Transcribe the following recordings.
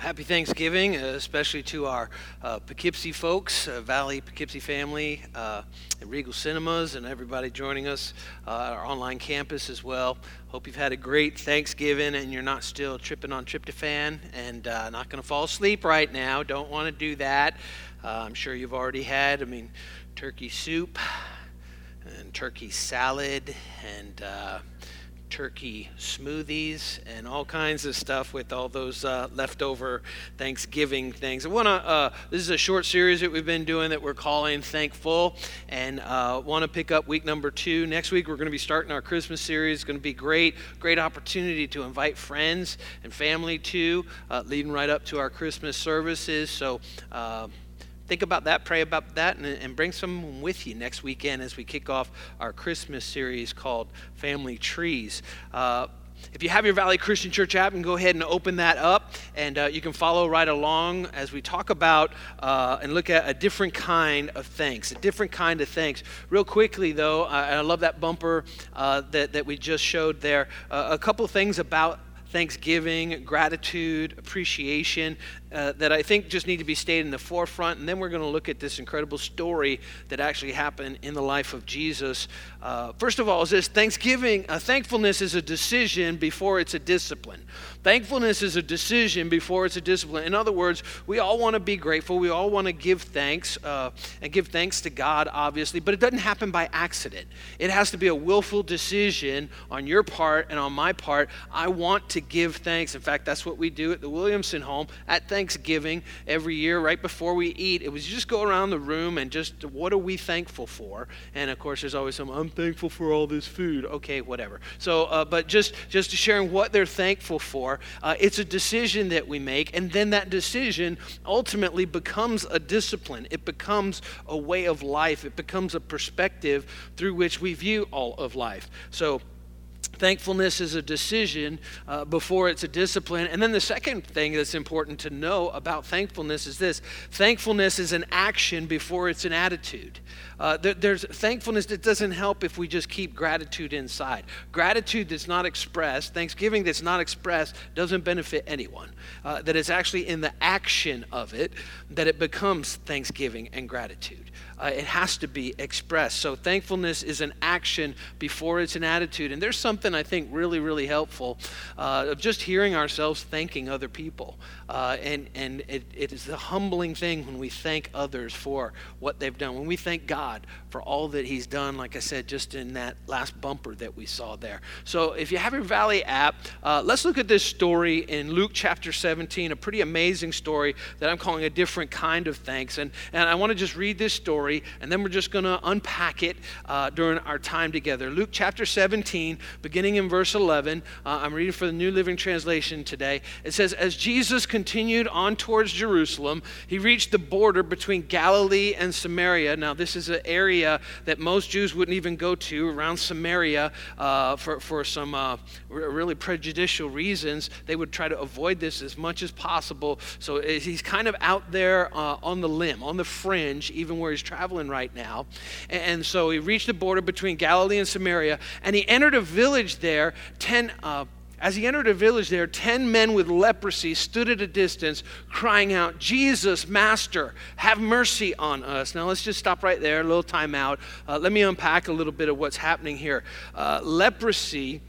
happy Thanksgiving, uh, especially to our uh, Poughkeepsie folks, uh, Valley Poughkeepsie family, uh, at Regal Cinemas, and everybody joining us, uh, our online campus as well. Hope you've had a great Thanksgiving and you're not still tripping on tryptophan and uh, not going to fall asleep right now. Don't want to do that. I'm sure you've already had, I mean, turkey soup and turkey salad and turkey smoothies and all kinds of stuff with all those uh, leftover Thanksgiving things. I want to. Uh, this is a short series that we've been doing that we're calling Thankful, and uh, want to pick up week number two next week. We're going to be starting our Christmas series. It's going to be great, great opportunity to invite friends and family too, uh, leading right up to our Christmas services. So uh, think about that, pray about that, and, and bring someone with you next weekend as we kick off our Christmas series called Family Trees. Uh, if you have your Valley Christian Church app, and go ahead and open that up, and uh, you can follow right along as we talk about uh, and look at a different kind of thanks, a different kind of thanks. Real quickly, though, I love that bumper uh, that, that we just showed there. Uh, a couple things about thanksgiving, gratitude, appreciation uh, that I think just need to be stayed in the forefront. And then we're going to look at this incredible story that actually happened in the life of Jesus. Uh, first of all, is this Thanksgiving, uh, thankfulness is a decision before it's a discipline. Thankfulness is a decision before it's a discipline. In other words, we all want to be grateful. We all want to give thanks uh, and give thanks to God, obviously, but it doesn't happen by accident. It has to be a willful decision on your part and on my part. I want to give thanks. In fact, that's what we do at the Williamson home at Thanksgiving every year, right before we eat. It was just go around the room and just what are we thankful for? And of course, there's always some, I'm thankful for all this food. Okay, whatever. So, uh, but just, just sharing what they're thankful for for. Uh, it's a decision that we make, and then that decision ultimately becomes a discipline. It becomes a way of life, it becomes a perspective through which we view all of life. So, Thankfulness is a decision uh, before it's a discipline. And then the second thing that's important to know about thankfulness is this thankfulness is an action before it's an attitude. Uh, there, there's thankfulness that doesn't help if we just keep gratitude inside. Gratitude that's not expressed, thanksgiving that's not expressed, doesn't benefit anyone. Uh, that it's actually in the action of it that it becomes thanksgiving and gratitude uh, it has to be expressed. So thankfulness is an action before it's an attitude. And there's something I think really, really helpful uh, of just hearing ourselves thanking other people. Uh, and and it, it is a humbling thing when we thank others for what they've done. When we thank God for all that He's done, like I said, just in that last bumper that we saw there. So if you have your Valley app, uh, let's look at this story in Luke chapter 17, a pretty amazing story that I'm calling a different kind of thanks. And, and I want to just read this story story, and then we're just going to unpack it uh, during our time together. Luke chapter 17, beginning in verse 11. Uh, I'm reading for the New Living Translation today. It says, As Jesus continued on towards Jerusalem, he reached the border between Galilee and Samaria. Now, this is an area that most Jews wouldn't even go to around Samaria uh, for, for some uh, really prejudicial reasons. They would try to avoid this as much as possible. So uh, he's kind of out there uh, on the limb, on the fringe, even where he's traveling right now. And so he reached the border between Galilee and Samaria, and he entered a village there. Ten, uh, as he entered a village there, ten men with leprosy stood at a distance, crying out, Jesus, Master, have mercy on us. Now let's just stop right there, a little time out. Uh, let me unpack a little bit of what's happening here. Uh, leprosy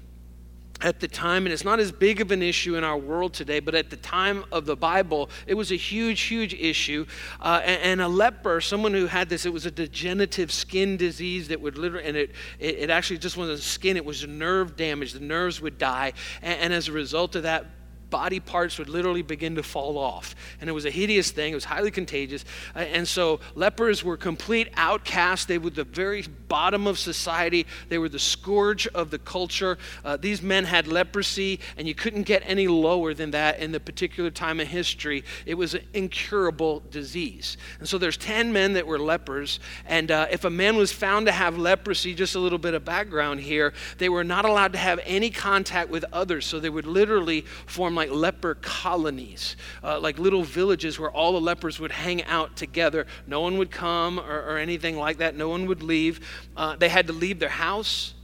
at the time, and it's not as big of an issue in our world today, but at the time of the Bible, it was a huge, huge issue. Uh, and, and, a leper, someone who had this, it was a degenerative skin disease that would literally, and it, it, it actually just wasn't skin, it was nerve damage. The nerves would die. And, and as a result of that, body parts would literally begin to fall off. And it was a hideous thing, it was highly contagious. And so lepers were complete outcasts. They were the very bottom of society, they were the scourge of the culture. Uh, these men had leprosy, and you couldn't get any lower than that in the particular time of history. It was an incurable disease. And so there's 10 men that were lepers. And uh, if a man was found to have leprosy, just a little bit of background here, they were not allowed to have any contact with others. So they would literally form like leper colonies, uh, like little villages where all the lepers would hang out together. No one would come or, or anything like that, no one would leave. Uh, they had to leave their house,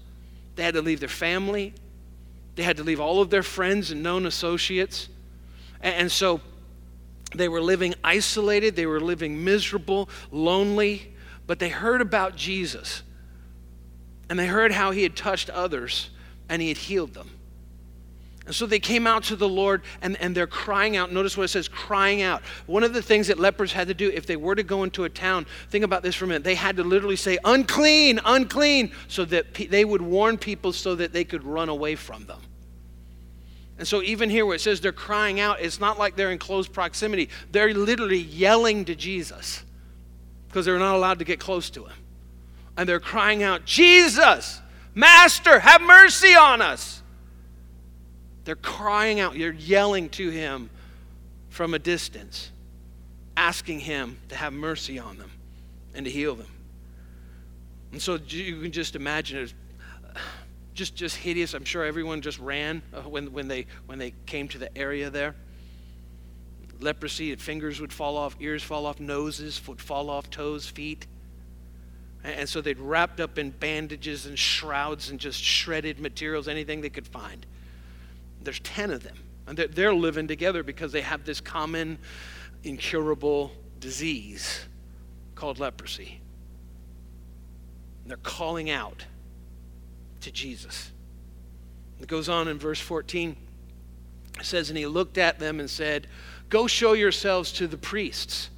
they had to leave their family, they had to leave all of their friends and known associates. and, and so They were living isolated, they were living miserable, lonely, but they heard about Jesus. And they heard how he had touched others and he had healed them. And so they came out to the Lord and, and they're crying out. Notice what it says crying out. One of the things that lepers had to do, if they were to go into a town, think about this for a minute, they had to literally say, unclean, unclean, so that pe- they would warn people so that they could run away from them. And so, even here where it says they're crying out, it's not like they're in close proximity. They're literally yelling to Jesus because they're not allowed to get close to him. And they're crying out, Jesus, Master, have mercy on us. They're crying out, you're yelling to him from a distance, asking him to have mercy on them and to heal them. And so you can just imagine it just, just hideous. I'm sure everyone just ran uh, when, when, they, when they came to the area there. Leprosy, fingers would fall off, ears fall off, noses would fall off, toes, feet. And so they'd wrapped up in bandages and shrouds and just shredded materials, anything they could find. There's 10 of them. And they're, they're living together because they have this common, incurable disease called leprosy. And they're calling out to Jesus. It goes on in verse 14. It says, And he looked at them and said, Go show yourselves to the priests.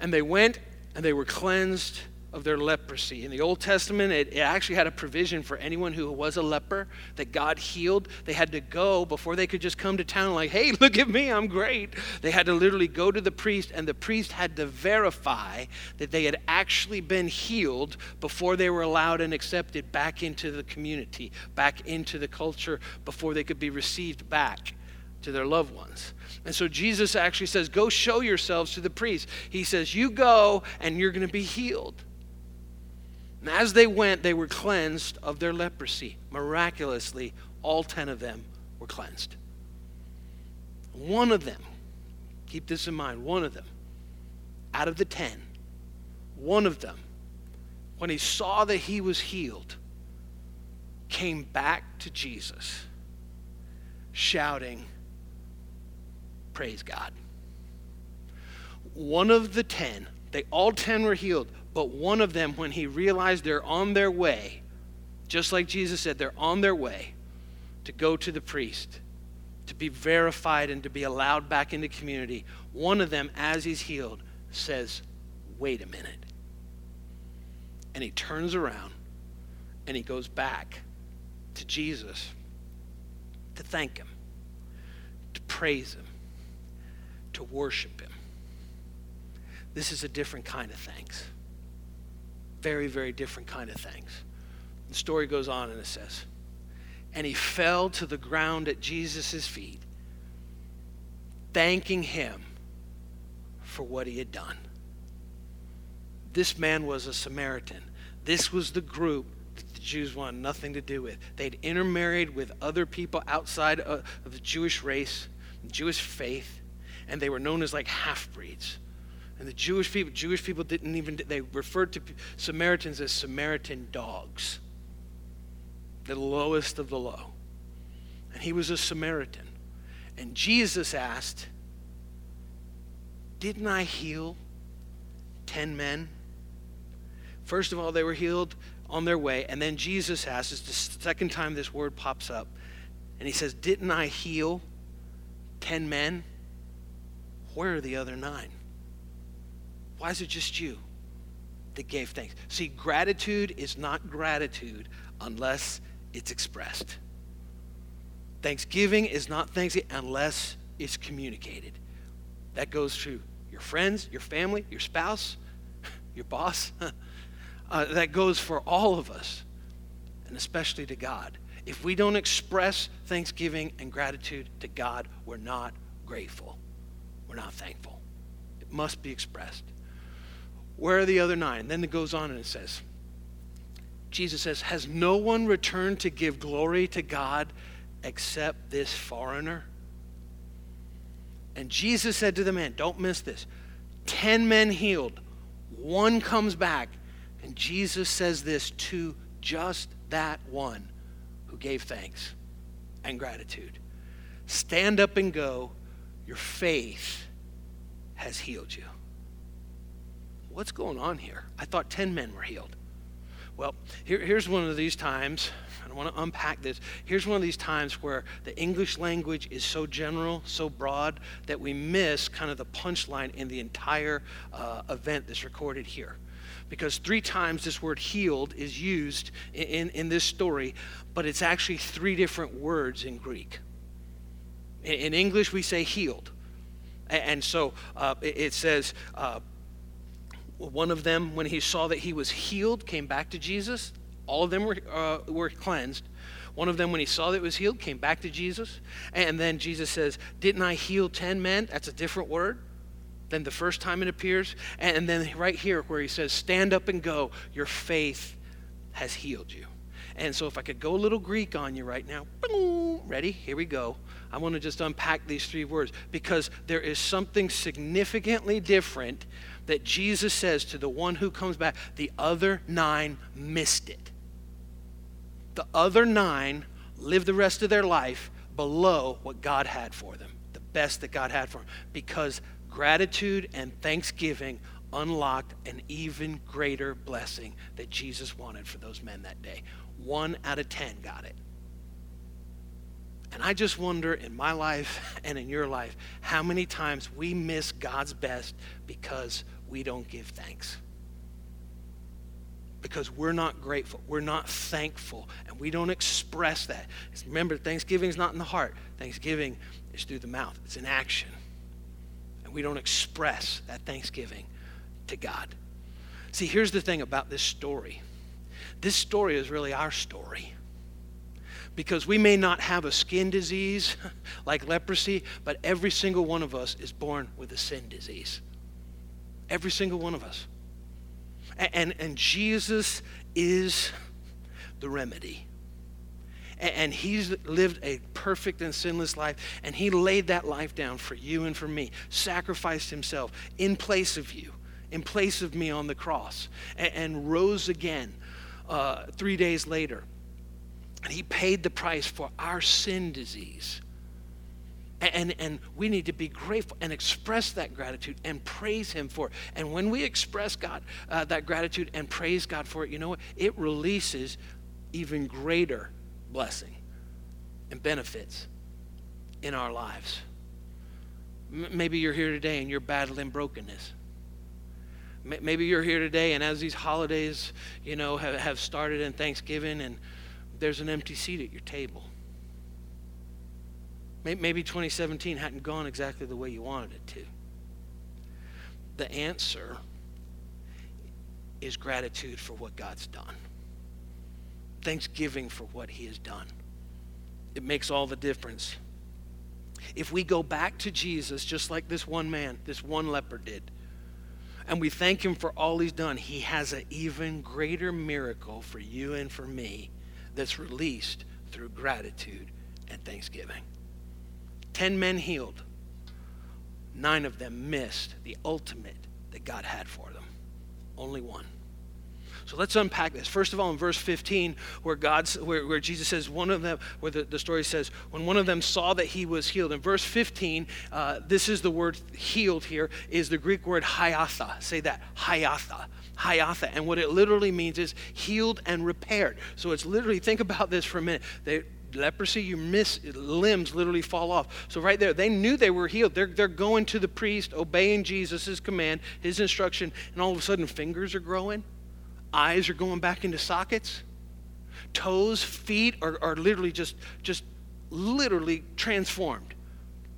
And they went and they were cleansed of their leprosy. In the Old Testament, it, it, actually had a provision for anyone who was a leper that God healed. They had to go before they could just come to town, like, hey, look at me, I'm great. They had to literally go to the priest, and the priest had to verify that they had actually been healed before they were allowed and accepted back into the community, back into the culture, before they could be received back to their loved ones. And so Jesus actually says, Go show yourselves to the priest. He says, You go and you're going to be healed. And as they went, they were cleansed of their leprosy. Miraculously, all ten of them were cleansed. One of them, keep this in mind, one of them, out of the ten, one of them, when he saw that he was healed, came back to Jesus, shouting, Praise God. One of the ten, they all ten were healed. But one of them, when he realized they're on their way, just like Jesus said, they're on their way to go to the priest, to be verified and to be allowed back into community. One of them, as he's healed, says, Wait a minute. And he turns around and he goes back to Jesus to thank him, to praise him, to worship him. This is a different kind of thanks very, very different kind of things. The story goes on and it says, And he fell to the ground at Jesus' feet, thanking him for what he had done. This man was a Samaritan. This was the group that the Jews wanted nothing to do with. They'd intermarried with other people outside of the Jewish race, the Jewish faith, and they were known as like half breeds. And the Jewish people, Jewish people didn't even, they referred to Samaritans as Samaritan dogs, the lowest of the low. And he was a Samaritan. And Jesus asked, Didn't I heal 10 men? First of all, they were healed on their way. And then Jesus asked, it's the second time this word pops up. And he says, Didn't I heal 10 men? Where are the other nine? Why is it just you that gave thanks? See, gratitude is not gratitude unless it's expressed. Thanksgiving is not thanksgiving unless it's communicated. That goes to your friends, your family, your spouse, your boss. uh, that goes for all of us, and especially to God. If we don't express thanksgiving and gratitude to God, we're not grateful. We're not thankful. It must be expressed. Where are the other nine? Then it goes on and it says, Jesus says, Has no one returned to give glory to God except this foreigner? And Jesus said to the man, Don't miss this. Ten men healed, one comes back. And Jesus says this to just that one who gave thanks and gratitude Stand up and go. Your faith has healed you. What's going on here? I thought 10 men were healed. Well, here, here's one of these times. I want to unpack this. Here's one of these times where the English language is so general, so broad, that we miss kind of the punchline in the entire uh, event that's recorded here. Because three times this word healed is used in, in, in this story, but it's actually three different words in Greek. In, in English, we say healed. And, and so uh, it, it, says, uh, one of them, when he saw that he was healed, came back to Jesus. All of them were, uh, were cleansed. One of them, when he saw that it was healed, came back to Jesus. And then Jesus says, Didn't I heal 10 men? That's a different word than the first time it appears. And then right here, where he says, Stand up and go, your faith has healed you. And so, if I could go a little Greek on you right now, ready? Here we go. I want to just unpack these three words because there is something significantly different that Jesus says to the one who comes back, the other nine missed it. The other nine lived the rest of their life below what God had for them, the best that God had for them, because gratitude and thanksgiving unlocked an even greater blessing that Jesus wanted for those men that day. One out of ten got it. And I just wonder in my life and in your life how many times we miss God's best because we don't give thanks. Because we're not grateful, we're not thankful, and we don't express that. Remember, Thanksgiving is not in the heart, Thanksgiving is through the mouth, it's an action. And we don't express that thanksgiving to God. See, here's the thing about this story this story is really our story because we may not have a skin disease like leprosy, but every single one of us is born with a sin disease. Every single one of us. And, and, and Jesus is the remedy. And, and he's lived a perfect and sinless life, and he laid that life down for you and for me, sacrificed himself in place of you, in place of me on the cross, and, and rose again uh, three days later. And he paid the price for our sin disease. And, and we need to be grateful and express that gratitude and praise Him for it. And when we express God uh, that gratitude and praise God for it, you know what? It releases even greater blessing and benefits in our lives. M- maybe you're here today and you're battling brokenness. M- maybe you're here today and as these holidays, you know, have, have started in Thanksgiving and there's an empty seat at your table. Maybe 2017 hadn't gone exactly the way you wanted it to. The answer is gratitude for what God's done, thanksgiving for what He has done. It makes all the difference. If we go back to Jesus, just like this one man, this one leper did, and we thank Him for all He's done, He has an even greater miracle for you and for me that's released through gratitude and thanksgiving. Ten men healed. Nine of them missed the ultimate that God had for them. Only one. So let's unpack this. First of all, in verse 15, where God's where, where Jesus says one of them, where the, the story says, when one of them saw that he was healed. In verse 15, uh, this is the word healed here, is the Greek word hayatha. Say that, hayatha. Hayatha. And what it literally means is healed and repaired. So it's literally, think about this for a minute. They, leprosy, you miss limbs literally fall off. So right there, they knew they were healed. They're, they're going to the priest, obeying Jesus' command, his instruction, and all of a sudden fingers are growing, eyes are going back into sockets, toes, feet are, are literally just, just literally transformed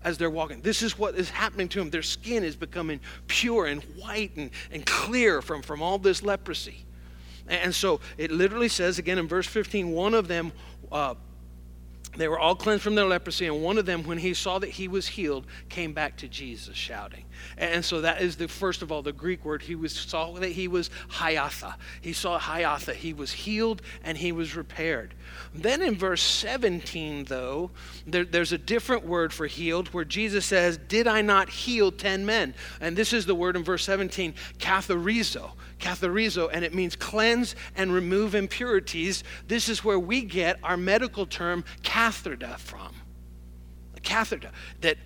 as they're walking. This is what is happening to them. Their skin is becoming pure and white and, and clear from, from all this leprosy. And so it literally says again in verse 15, one of them uh, they were all cleansed from their leprosy, and one of them, when he saw that he was healed, came back to Jesus shouting. And so that is the first of all the Greek word. He was saw that he was hayatha. He saw hayatha. He was healed and he was repaired. Then in verse 17, though, there, there's a different word for healed where Jesus says, Did I not heal 10 men? And this is the word in verse 17, katharizo katharizo, and it means cleanse and remove impurities. This is where we get our medical term catheter from. A catheter that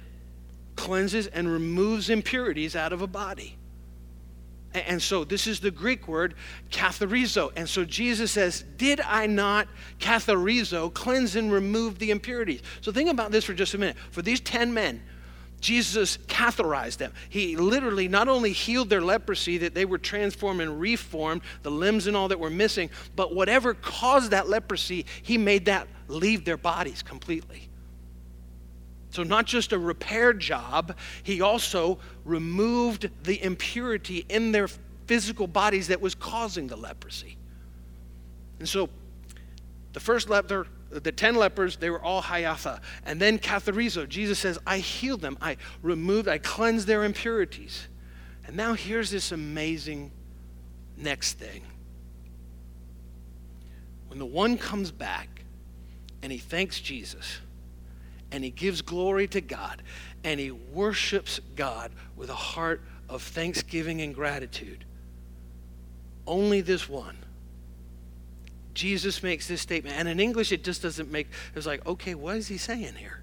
cleanses and removes impurities out of a body. And so this is the Greek word katharizo. And so Jesus says, Did I not katharizo, cleanse and remove the impurities? So think about this for just a minute. For these 10 men, Jesus catharized them. He literally not only healed their leprosy, that they were transformed and reformed, the limbs and all that were missing, but whatever caused that leprosy, he made that leave their bodies completely. So, not just a repair job, he also removed the impurity in their physical bodies that was causing the leprosy. And so, the first leper, the 10 lepers, they were all hayatha. And then katharizo, Jesus says, I healed them. I removed, I cleansed their impurities. And now here's this amazing next thing. When the one comes back and he thanks Jesus, and he gives glory to God and he worships God with a heart of thanksgiving and gratitude. Only this one. Jesus makes this statement. And in English, it just doesn't make, it's like, okay, what is he saying here?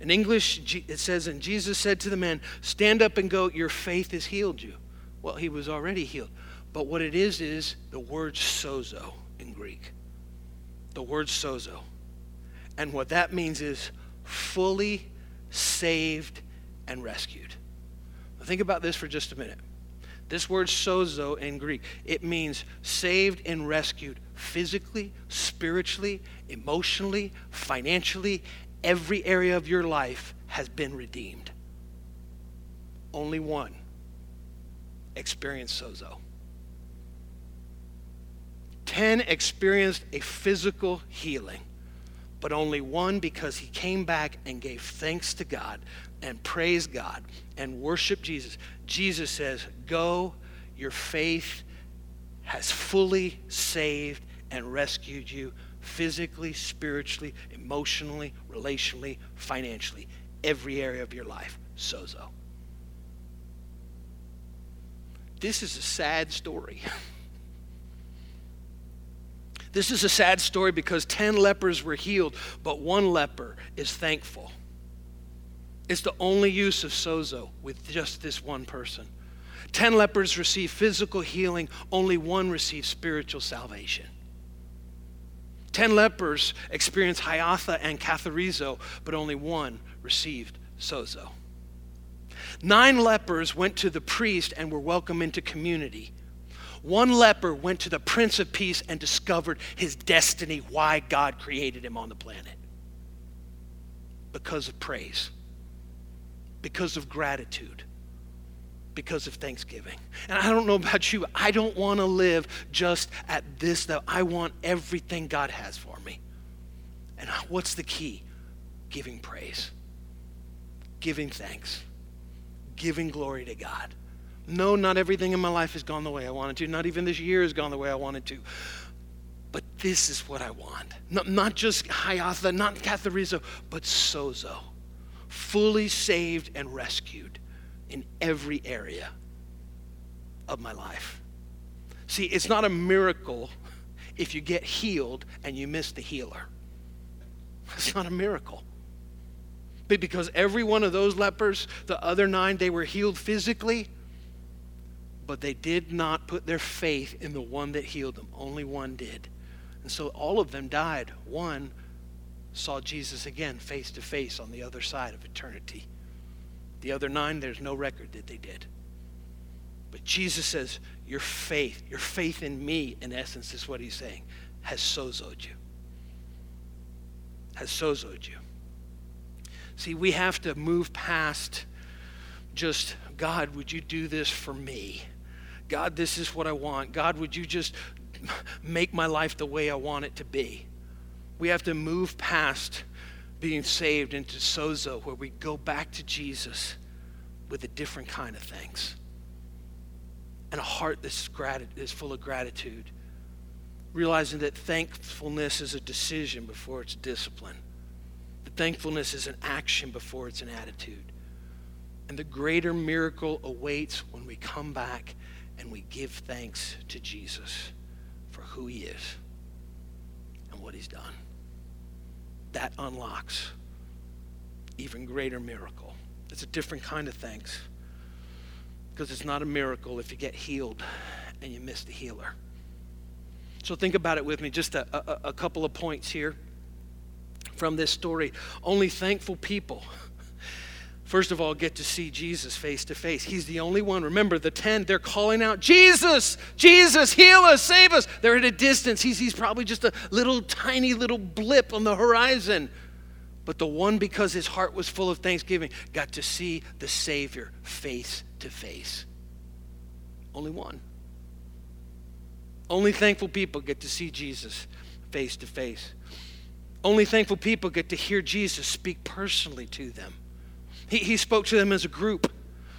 In English, it says, And Jesus said to the man, Stand up and go, your faith has healed you. Well, he was already healed. But what it is, is the word sozo in Greek. The word sozo. And what that means is fully saved and rescued. think about this for just a minute. This word sozo in Greek, it means saved and rescued physically, spiritually, emotionally, financially. Every area of your life has been redeemed. Only one experienced sozo. Ten experienced a physical healing but only one because he came back and gave thanks to God and praised God and worshiped Jesus. Jesus says, Go, your faith has fully saved and rescued you physically, spiritually, emotionally, relationally, financially, every area of your life. Sozo. This is a sad story. This is a sad story because 10 lepers were healed, but one leper is thankful. It's the only use of sozo with just this one person. 10 lepers receive physical healing, only one receives spiritual salvation. 10 lepers experienced hyatha and katharizo, but only one received sozo. Nine lepers went to the priest and were welcomed into community. One leper went to the Prince of Peace and discovered his destiny, why God created him on the planet. Because of praise, because of gratitude, because of thanksgiving. And I don't know about you, I don't want to live just at this, though. I want everything God has for me. And what's the key? Giving praise, giving thanks, giving glory to God. No, not everything in my life has gone the way I wanted to. Not even this year has gone the way I wanted to. But this is what I want. Not, not just Hayatha, not Katharizo, but Sozo. Fully saved and rescued in every area of my life. See, it's not a miracle if you get healed and you miss the healer. It's not a miracle. But because every one of those lepers, the other nine, they were healed physically, but they did not put their faith in the one that healed them. Only one did. And so all of them died. One saw Jesus again face to face on the other side of eternity. The other nine, there's no record that they did. But Jesus says, Your faith, your faith in me, in essence, is what he's saying, has sozoed you. Has sozoed you. See, we have to move past just, God, would you do this for me? God, this is what I want. God, would you just make my life the way I want it to be? We have to move past being saved into sozo, where we go back to Jesus with a different kind of thanks and a heart that's, grat- that's full of gratitude, realizing that thankfulness is a decision before it's discipline. The thankfulness is an action before it's an attitude. And the greater miracle awaits when we come back and we give thanks to Jesus for who he is and what he's done. That unlocks even greater miracle It's a different kind of thanks. Because it's not a miracle if you get healed and you miss the healer. So think about it with me, just a, a, a couple of points here from this story. Only thankful people first of all, get to see Jesus face to face. He's the only one. Remember, the 10, they're calling out, Jesus, Jesus, heal us, save us. They're at a distance. He's, he's probably just a little tiny little blip on the horizon. But the one, because his heart was full of thanksgiving, got to see the Savior face to face. Only one. Only thankful people get to see Jesus face to face. Only thankful people get to hear Jesus speak personally to them. He, he spoke to them as a group.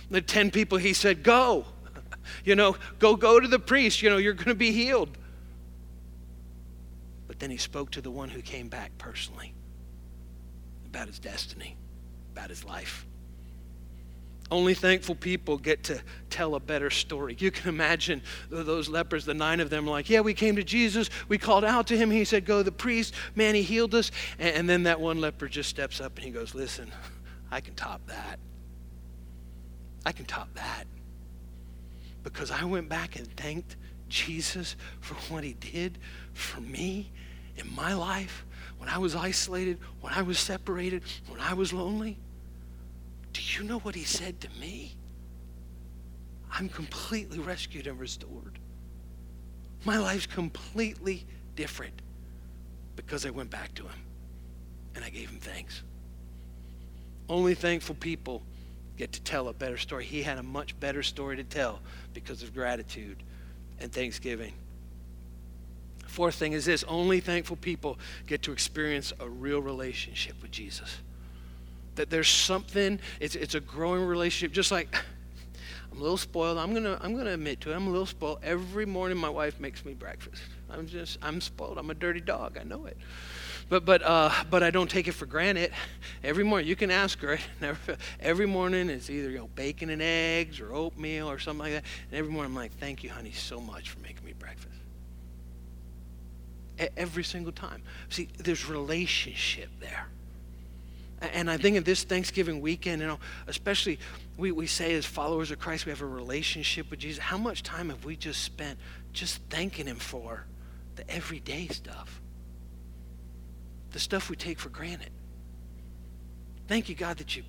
The 10 people, he said, Go. You know, go, go to the priest. You know, you're going to be healed. But then he spoke to the one who came back personally about his destiny, about his life. Only thankful people get to tell a better story. You can imagine those lepers, the nine of them, like, yeah, we came to Jesus. We called out to him. He said, go to the priest. Man, he healed us. And then that one leper just steps up and he goes, listen, I can top that. I can top that. Because I went back and thanked Jesus for what he did for me in my life when I was isolated, when I was separated, when I was lonely. Do you know what he said to me? I'm completely rescued and restored. My life's completely different because I went back to him and I gave him thanks. Only thankful people get to tell a better story. He had a much better story to tell because of gratitude and thanksgiving. Fourth thing is this only thankful people get to experience a real relationship with Jesus. That there's something, it's, it's a growing relationship, just like I'm a little spoiled. I'm gonna I'm gonna admit to it. I'm a little spoiled. Every morning my wife makes me breakfast. I'm just I'm spoiled. I'm a dirty dog. I know it. But, but, uh, but I don't take it for granted. Every morning, you can ask her. every morning, it's either you know, bacon and eggs or oatmeal or something like that. And every morning, I'm like, thank you, honey, so much for making me breakfast. every single time. See, there's relationship there. And I think in this Thanksgiving weekend, you know, especially we, we say as followers of Christ, we have a relationship with Jesus. How much time have we just spent just thanking Him for the everyday stuff? The stuff we take for granted. Thank you, God, that you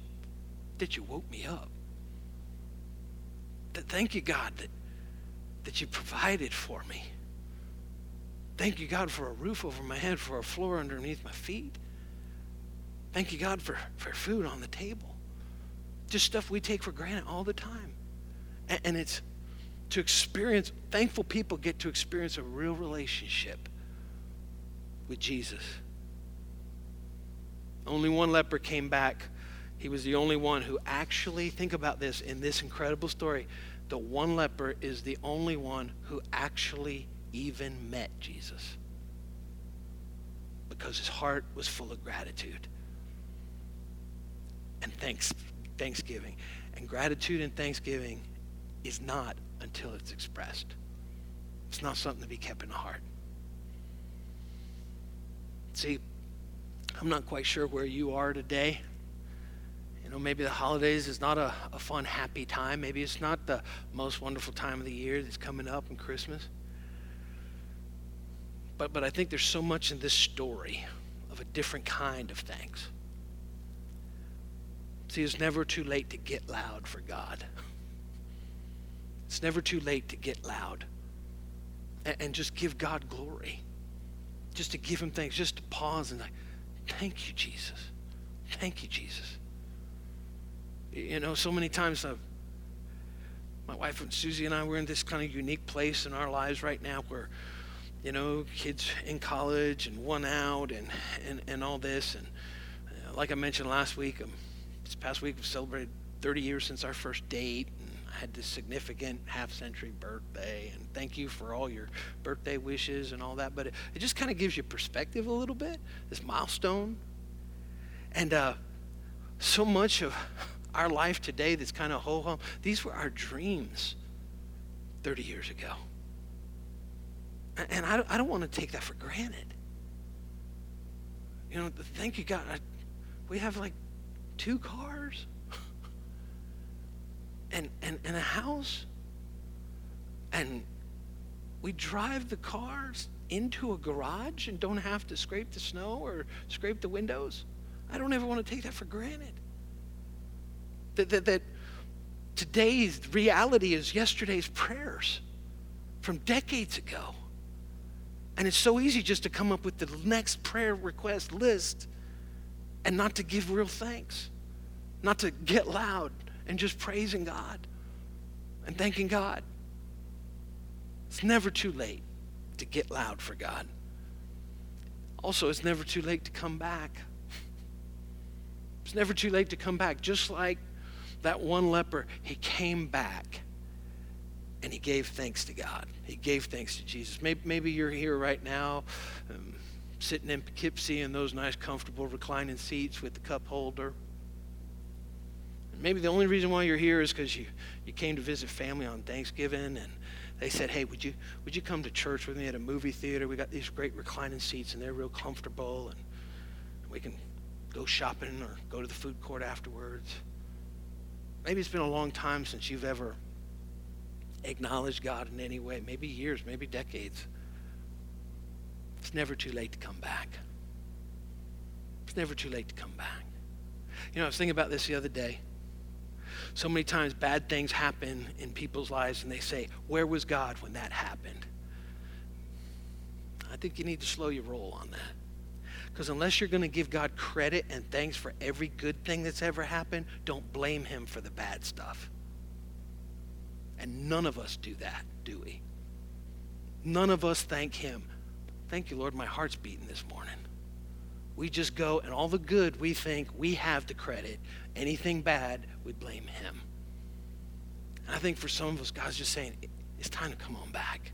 that you woke me up. Thank you, God, that that you provided for me. Thank you, God, for a roof over my head, for a floor underneath my feet. Thank you, God, for, for food on the table. Just stuff we take for granted all the time. And, and it's to experience, thankful people get to experience a real relationship with Jesus. Only one leper came back. He was the only one who actually, think about this in this incredible story. The one leper is the only one who actually even met Jesus because his heart was full of gratitude and thanks, thanksgiving. And gratitude and thanksgiving is not until it's expressed. It's not something to be kept in the heart. See, I'm not quite sure where you are today. You know, maybe the holidays is not a, a fun, happy time. Maybe it's not the most wonderful time of the year that's coming up in Christmas. But, but I think there's so much in this story of a different kind of thanks. See, it's never too late to get loud for God. It's never too late to get loud and, and just give God glory. Just to give him thanks, just to pause and like, Thank you, Jesus. Thank you, Jesus. You know, so many times I've, my wife and Susie and I, we're in this kind of unique place in our lives right now where, you know, kids in college and one out and, and, and all this. And uh, like I mentioned last week, um, this past week we celebrated 30 years since our first date. And I had this significant half century birthday. And thank you for all your birthday wishes and all that. But it, it just kind of gives you perspective a little bit, this milestone. And uh, so much of our life today that's kind of ho hum, these were our dreams 30 years ago. And I I don't want to take that for granted. You know, thank you, God. I, we have like two cars. And, and, and a house. And we drive the cars into a garage and don't have to scrape the snow or scrape the windows. I don't ever want to take that for granted. That, that, that today's reality is yesterday's prayers from decades ago. And it's so easy just to come up with the next prayer request list and not to give real thanks, not to get loud and just praising God and thanking God. It's never too late to get loud for God. Also, it's never too late to come back. It's never too late to come back. Just like that one leper, he came back and he gave thanks to God. He gave thanks to Jesus. Maybe, maybe you're here right now, um, sitting in Poughkeepsie in those nice, comfortable, reclining seats with the cup holder. Maybe the only reason why you're here is because you, you came to visit family on Thanksgiving and they said, hey, would you, would you come to church with me at a movie theater? We got these great reclining seats and they're real comfortable and we can go shopping or go to the food court afterwards. Maybe it's been a long time since you've ever acknowledged God in any way, maybe years, maybe decades. It's never too late to come back. It's never too late to come back. You know, I was thinking about this the other day. So many times bad things happen in people's lives and they say, Where was God when that happened? I think you need to slow your roll on that. Because unless you're going to give God credit and thanks for every good thing that's ever happened, don't blame Him for the bad stuff. And none of us do that, do we? None of us thank Him. Thank you, Lord, my heart's beating this morning. We just go, and all the good we think we have the credit. Anything bad, we blame Him. And I think for some of us, God's just saying, it's time to come on back.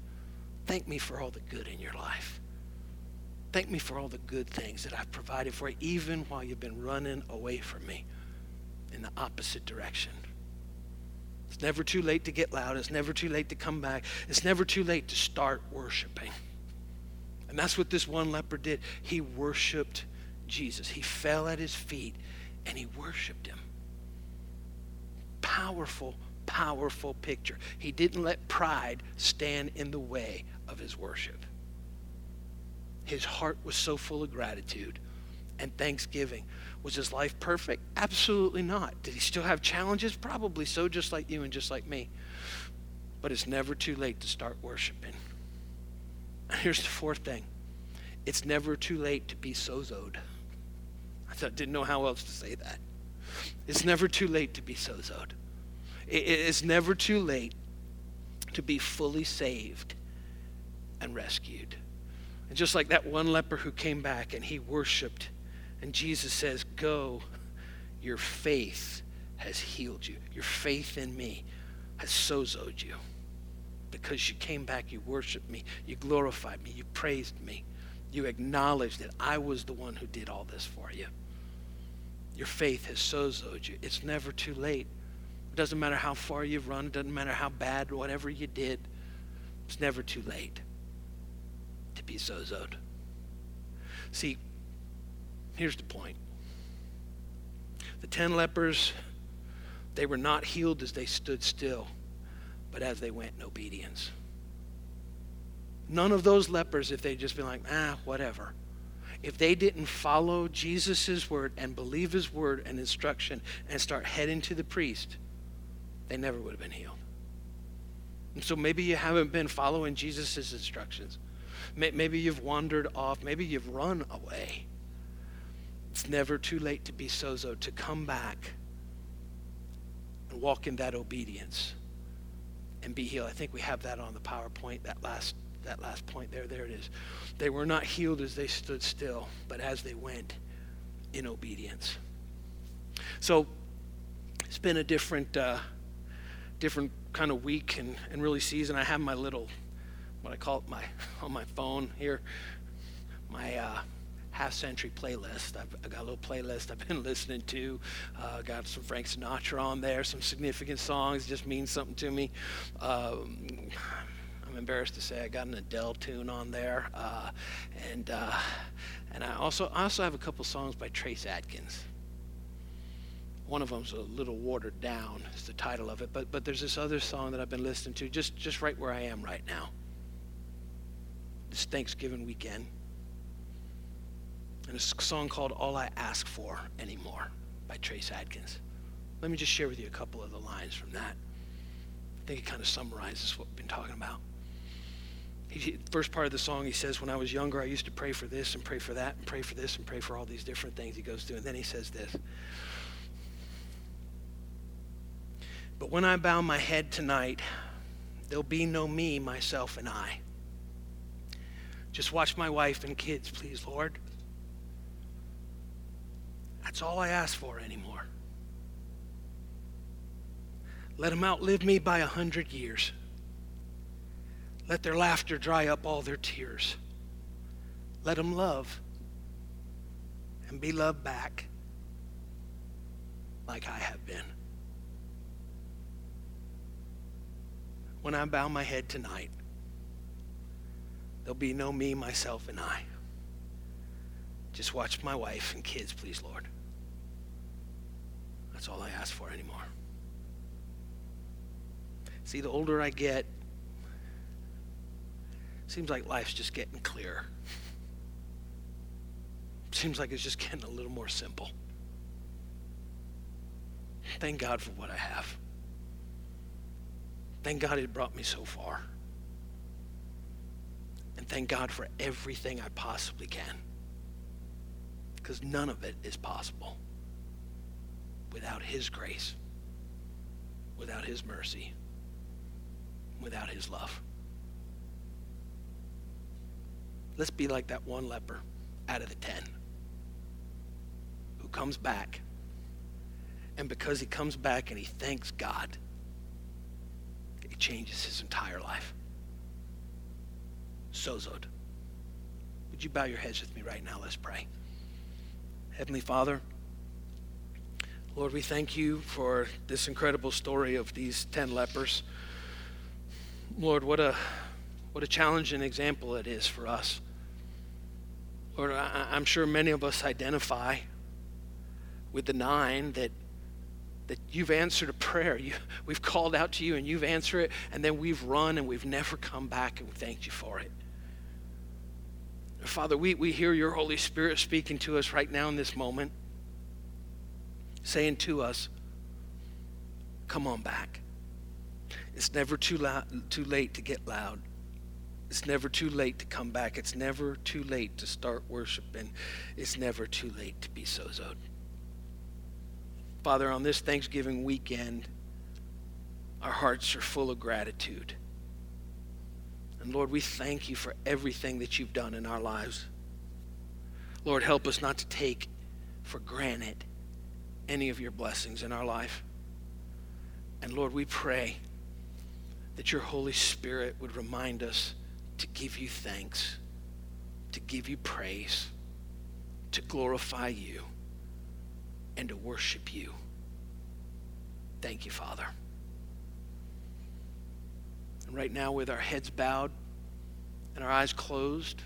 Thank me for all the good in your life. Thank me for all the good things that I've provided for you, even while you've been running away from me in the opposite direction. It's never too late to get loud. It's never too late to come back. It's never too late to start worshiping. And that's what this one leper did. He worshiped Jesus. He fell at his feet and he worshiped him. Powerful, powerful picture. He didn't let pride stand in the way of his worship. His heart was so full of gratitude and thanksgiving. Was his life perfect? Absolutely not. Did he still have challenges? Probably so, just like you and just like me. But it's never too late to start worshiping. Here's the fourth thing it's never too late to be sozoed. I thought, didn't know how else to say that. It's never too late to be sozoed. It's never too late to be fully saved and rescued. And just like that one leper who came back and he worshiped and Jesus says, Go, your faith has healed you. Your faith in me has sozoed you. Because you came back, you worshiped me, you glorified me, you praised me, you acknowledged that I was the one who did all this for you. Your faith has sozoed you. It's never too late. It doesn't matter how far you've run, it doesn't matter how bad, whatever you did, it's never too late to be sozoed. See, Here's the point the ten lepers, they were not healed as they stood still, but as they went in obedience. None of those lepers, if they'd just been like, ah, whatever, if they didn't follow Jesus' word and believe his word and instruction and start heading to the priest, they never would have been healed. And so maybe you haven't been following Jesus' instructions. Maybe you've wandered off. Maybe you've run away. It's never too late to be sozo, to come back and walk in that obedience and be healed. I think we have that on the PowerPoint, that last that last point there. There it is. They were not healed as they stood still, but as they went in obedience. So it's been a different uh, different kind of week and, and really season. I have my little what I call it my on my phone here, my uh, half century playlist. I've, I've, got a little playlist I've been listening to. Uh, got some Frank Sinatra on there, some significant songs, just mean something to me. Um, I'm embarrassed to say I got an Adele tune on there, uh, and uh, and I also I also have a couple songs by Trace Adkins. one of them's a little watered down is the title of it but but there's this other song that i've been listening to just just right where i am right now. This thanksgiving weekend. And a song called all i ask for anymore by trace adkins let me just share with you a couple of the lines from that. I think it kind of summarizes what we've been talking about he, first part of the song, he says, When I was younger, I used to pray for this and pray for that and pray for this and pray for all these different things he goes through. And then he says this But when I bow my head tonight, there'll be no me, myself, and I. Just watch my wife and kids, please, Lord. That's all I ask for anymore. Let them outlive me by a hundred years. Let their laughter dry up all their tears. Let them love and be loved back like I have been. When I bow my head tonight, there'll be no me, myself, and I. Just watch my wife and kids, please, Lord. That's all I ask for anymore. See, the older I get, Seems like life's just getting clearer. Seems like it's just getting a little more simple. Thank God for what I have. Thank God it brought me so far. And thank God for everything I possibly can. Because none of it is possible without His grace, without His mercy, without His love. Let's be like that one leper out of the ten who comes back. And because he comes back and he thanks God, it changes his entire life. Sozoed. Would you bow your heads with me right now? Let's pray. Heavenly Father, Lord, we thank you for this incredible story of these 10 lepers. Lord, what a what a challenging example it is for us. Lord, I'm sure many of us identify with the nine that that you've answered a prayer. You, we've called out to you and you've answered it, and then we've run and we've never come back, and we thank you for it. Father, we, we hear your Holy Spirit speaking to us right now in this moment, saying to us, Come on back. It's never too, loud, too late to get loud. It's never too late to come back. It's never too late to start worshiping. It's never too late to be sozoed. Father, on this Thanksgiving weekend, our hearts are full of gratitude. And Lord, we thank you for everything that you've done in our lives. Lord, help us not to take for granted any of your blessings in our life. And Lord, we pray that your Holy Spirit would remind us to give you thanks, to give you praise, to glorify you, and to worship you. Thank you, Father. And right now, with our heads bowed and our eyes closed,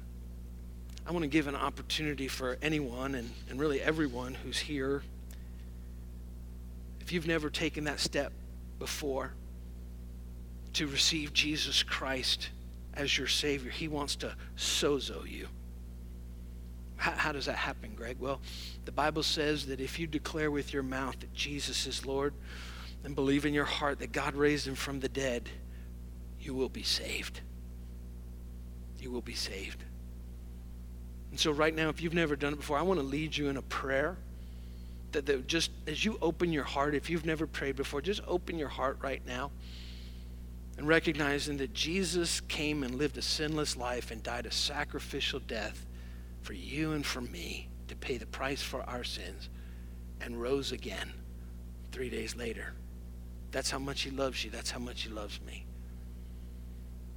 I want to give an opportunity for anyone and, and really everyone who's here. If you've never taken that step before to receive Jesus Christ as your Savior. He wants to sozo you. How, how, does that happen, Greg? Well, the Bible says that if you declare with your mouth that Jesus is Lord and believe in your heart that God raised him from the dead, you will be saved. You will be saved. And so, right now, if you've never done it before, I want to lead you in a prayer. That, that just as you open your heart, if you've never prayed before, just open your heart right now and recognizing that Jesus came and lived a sinless life and died a sacrificial death for you and for me to pay the price for our sins and rose again three days later. That's how much he loves you. That's how much he loves me.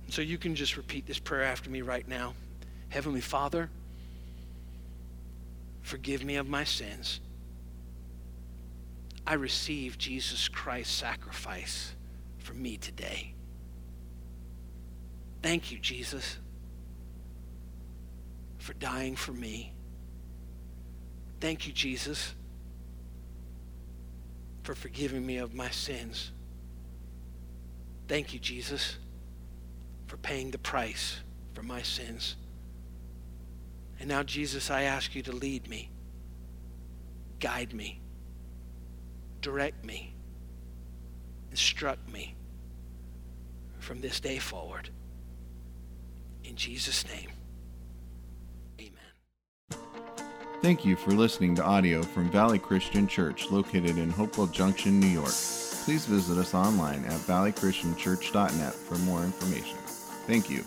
And so you can just repeat this prayer after me right now. Heavenly Father, forgive me of my sins. I receive Jesus Christ's sacrifice for me today. Thank you, Jesus, for dying for me. Thank you, Jesus, for forgiving me of my sins. Thank you, Jesus, for paying the price for my sins. And now, Jesus, I ask you to lead me, guide me, direct me, instruct me from this day forward. In Jesus' name, amen. Thank you for listening to audio from Valley Christian Church located in Hopewell Junction, New York. Please visit us online at valleychristianchurch.net for more information. Thank you.